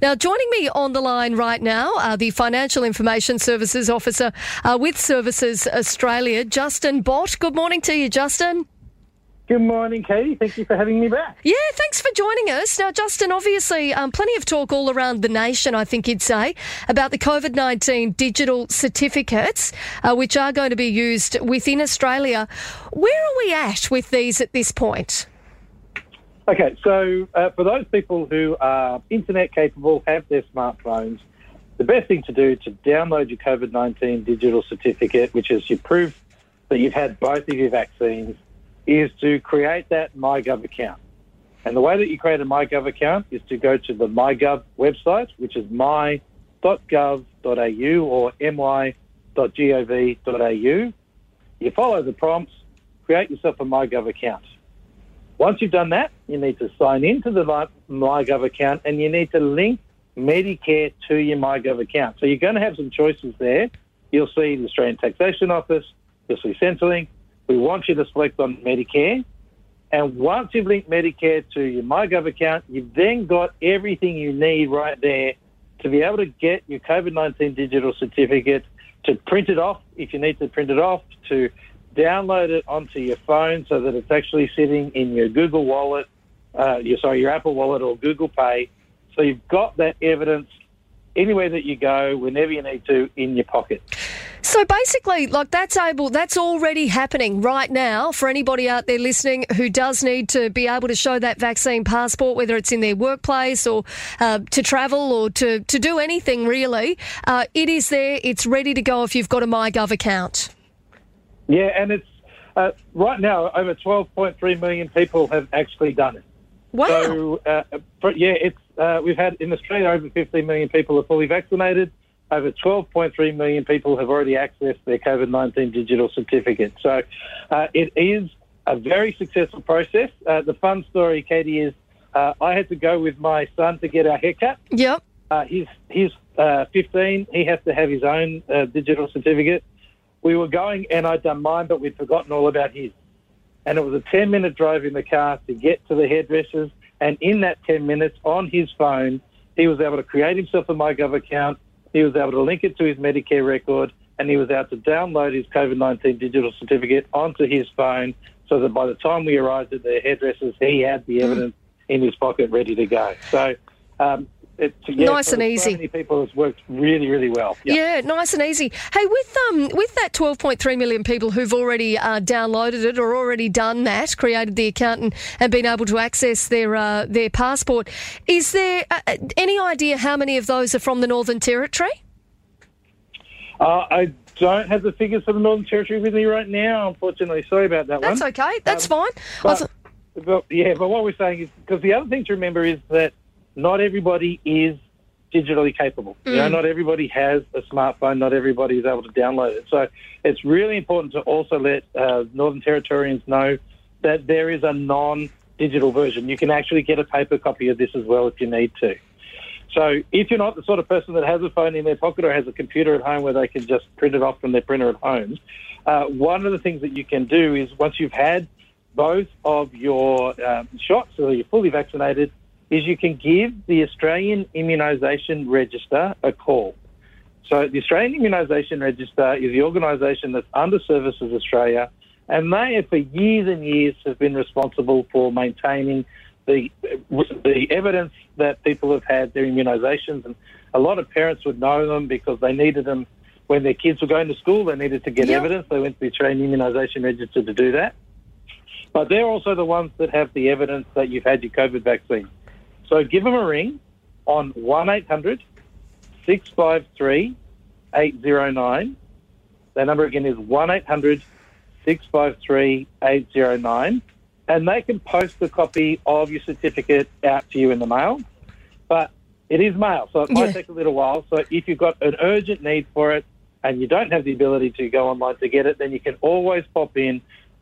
Now, joining me on the line right now, uh, the Financial Information Services Officer uh, with Services Australia, Justin Bott. Good morning to you, Justin. Good morning, Katie. Thank you for having me back. Yeah, thanks for joining us. Now, Justin, obviously, um, plenty of talk all around the nation, I think you'd say, about the COVID 19 digital certificates, uh, which are going to be used within Australia. Where are we at with these at this point? Okay, so uh, for those people who are internet capable, have their smartphones, the best thing to do to download your COVID 19 digital certificate, which is your proof that you've had both of your vaccines is to create that MyGov account. And the way that you create a MyGov account is to go to the MyGov website, which is my.gov.au or my.gov.au. You follow the prompts, create yourself a MyGov account. Once you've done that, you need to sign into the MyGov account and you need to link Medicare to your MyGov account. So you're going to have some choices there. You'll see the Australian Taxation Office, you'll see Centrelink, we want you to select on Medicare. And once you've linked Medicare to your MyGov account, you've then got everything you need right there to be able to get your COVID 19 digital certificate, to print it off if you need to print it off, to download it onto your phone so that it's actually sitting in your Google Wallet, uh, your, sorry, your Apple Wallet or Google Pay. So you've got that evidence anywhere that you go, whenever you need to, in your pocket. So basically, like that's able, that's already happening right now for anybody out there listening who does need to be able to show that vaccine passport, whether it's in their workplace or uh, to travel or to, to do anything really. Uh, it is there, it's ready to go if you've got a MyGov account. Yeah, and it's uh, right now over 12.3 million people have actually done it. Wow. So, uh, yeah, it's uh, we've had in Australia over 15 million people are fully vaccinated over 12.3 million people have already accessed their COVID 19 digital certificate. So uh, it is a very successful process. Uh, the fun story, Katie, is uh, I had to go with my son to get our haircut. Yep. Uh, he's he's uh, 15. He has to have his own uh, digital certificate. We were going, and I'd done mine, but we'd forgotten all about his. And it was a 10 minute drive in the car to get to the hairdressers. And in that 10 minutes, on his phone, he was able to create himself a MyGov account he was able to link it to his Medicare record and he was able to download his COVID 19 digital certificate onto his phone so that by the time we arrived at the hairdressers, he had the evidence in his pocket ready to go. So, um, it's, yeah, nice and easy. So many people has worked really, really well. Yep. Yeah, nice and easy. Hey, with um, with that 12.3 million people who've already uh, downloaded it or already done that, created the account and, and been able to access their uh, their passport, is there uh, uh any idea how many of those are from the Northern Territory? Uh, I don't have the figures for the Northern Territory with me right now. Unfortunately, sorry about that That's one. That's okay. That's um, fine. But, th- but, yeah, but what we're saying is because the other thing to remember is that not everybody is digitally capable. Mm. You know, mm. not everybody has a smartphone. Not everybody is able to download it. So it's really important to also let uh, Northern Territorians know that there is a non-digital version. You can actually get a paper copy of this as well if you need to. So if you're not the sort of person that has a phone in their pocket or has a computer at home where they can just print it off from their printer at home, uh, one of the things that you can do is once you've had both of your um, shots, so you're fully vaccinated, is you can give the Australian Immunisation Register a call. So the Australian Immunisation Register is the organisation that's under Services Australia, and they, for years and years, have been responsible for maintaining the the evidence that people have had their immunisations, and a lot of parents would know them because they needed them when their kids were going to school. They needed to get yep. evidence. They went to the Australian Immunisation Register to do that. But they're also the ones that have the evidence that you've had your COVID vaccine. So give them a ring on 1800 653 809. That number again is 1800 653 809. And they can post a copy of your certificate out to you in the mail. But it is mail, so it might yeah. take a little while. So if you've got an urgent need for it and you don't have the ability to go online to get it, then you can always pop in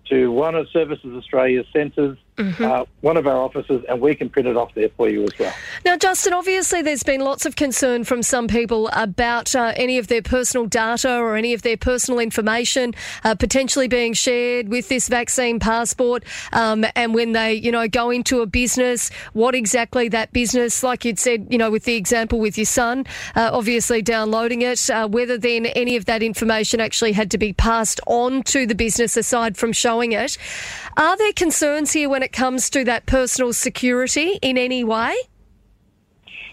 to one of Services Australia's centres uh, one of our offices, and we can print it off there for you as well. Now, Justin, obviously there's been lots of concern from some people about uh, any of their personal data or any of their personal information uh, potentially being shared with this vaccine passport. Um, and when they, you know, go into a business, what exactly that business, like you'd said, you know, with the example with your son, uh, obviously downloading it, uh, whether then any of that information actually had to be passed on to the business aside from showing it. Are there concerns here when it comes to that personal security in any way?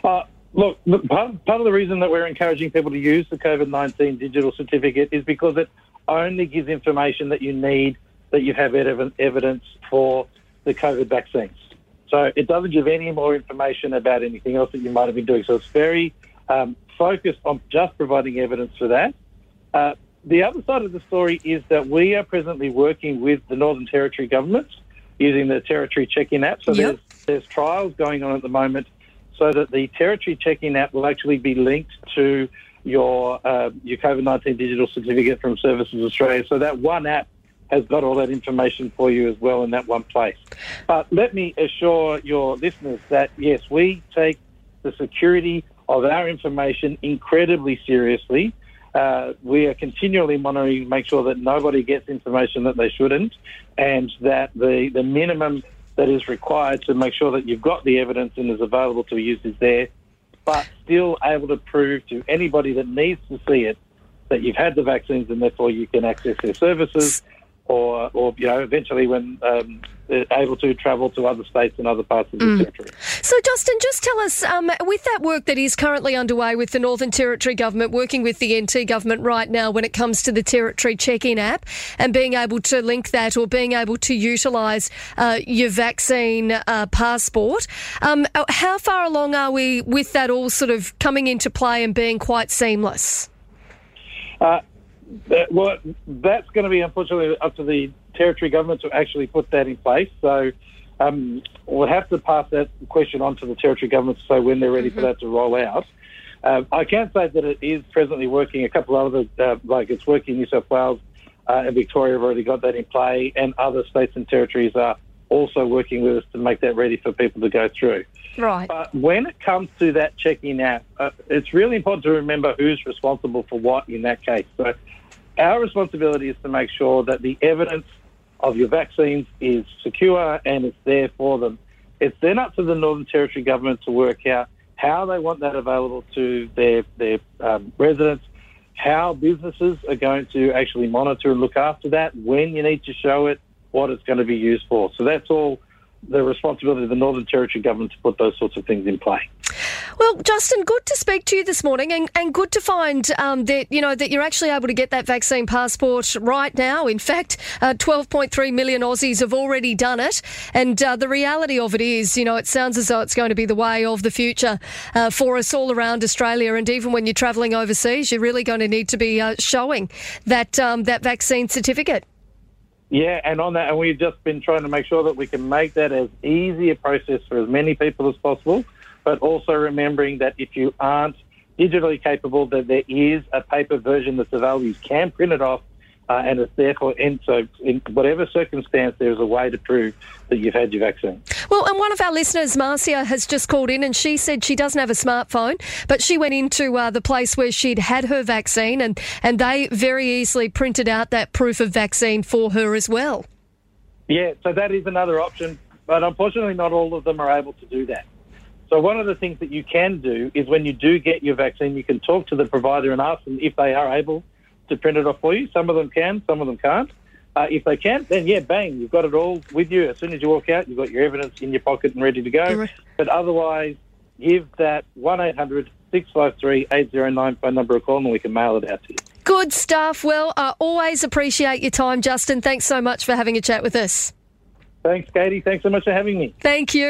Uh, look, look, part, part of the reason that we're encouraging people to use the COVID 19 digital certificate is because it only gives information that you need that you have ev- evidence for the COVID vaccines. So it doesn't give any more information about anything else that you might have been doing. So it's very um, focused on just providing evidence for that. Uh, the other side of the story is that we are presently working with the Northern Territory government using the Territory Check-in app. So Yep. there's, there's trials going on at the moment so that the Territory Check-in app will actually be linked to your uh, your COVID-19 digital certificate from Services Australia. So that one app has got all that information for you as well in that one place. But let me assure your listeners that yes, we take the security of our information incredibly seriously. Uh, we are continually monitoring, to make sure that nobody gets information that they shouldn't, and that the, the minimum that is required to make sure that you've got the evidence and is available to be used is there, but still able to prove to anybody that needs to see it that you've had the vaccines and therefore you can access their services or, or you know, eventually when um, able to travel to other states and other parts of the territory. So, Justin, just tell us um, with that work that is currently underway with the Northern Territory government, working with the NT government right now when it comes to the Territory Check In app and being able to link that or being able to utilise uh, your vaccine uh, passport. Um, how far along are we with that all sort of coming into play and being quite seamless? Uh, that, well, that's going to be unfortunately up to the territory government to actually put that in place. So um, we'll have to pass that question on to the territory government to say when they're ready for that to roll out. Uh, I can say that it is presently working. A couple of other, uh, like it's working in New South Wales uh, and Victoria have already got that in play, and other states and territories are also working with us to make that ready for people to go through. Right. But when it comes to that check-in app, uh, it's really important to remember who's responsible for what in that case. So our responsibility is to make sure that the evidence of your vaccines is secure and it's there for them. It's then up to the Northern Territory government to work out how they want that available to their their um, residents, how businesses are going to actually monitor and look after that, when you need to show it, what it's going to be used for. So that's all the responsibility of the Northern Territory government to put those sorts of things in play. Well, Justin, good to speak to you this morning, and, and good to find um, that you know that you're actually able to get that vaccine passport right now. In fact, uh, 12.3 million Aussies have already done it, and uh, the reality of it is, you know, it sounds as though it's going to be the way of the future uh, for us all around Australia. And even when you're travelling overseas, you're really going to need to be uh, showing that um, that vaccine certificate. Yeah, and on that, and we've just been trying to make sure that we can make that as easy a process for as many people as possible, but also remembering that if you aren't digitally capable, that there is a paper version that's available. You can print it off, uh, and it's therefore, in, so in whatever circumstance, there is a way to prove that you've had your vaccine. Well, and one of our listeners, Marcia, has just called in and she said she doesn't have a smartphone, but she went into uh, the place where she'd had her vaccine and, and they very easily printed out that proof of vaccine for her as well. Yeah, so that is another option, but unfortunately, not all of them are able to do that. So one of the things that you can do is when you do get your vaccine, you can talk to the provider and ask them if they are able to print it off for you. Some of them can, some of them can't. Uh, if they can, then yeah, bang, you've got it all with you. As soon as you walk out, you've got your evidence in your pocket and ready to go. Right. But otherwise, give that 1800 653 809 phone number a call and we can mail it out to you. Good stuff. Well, I always appreciate your time, Justin. Thanks so much for having a chat with us. Thanks, Katie. Thanks so much for having me. Thank you.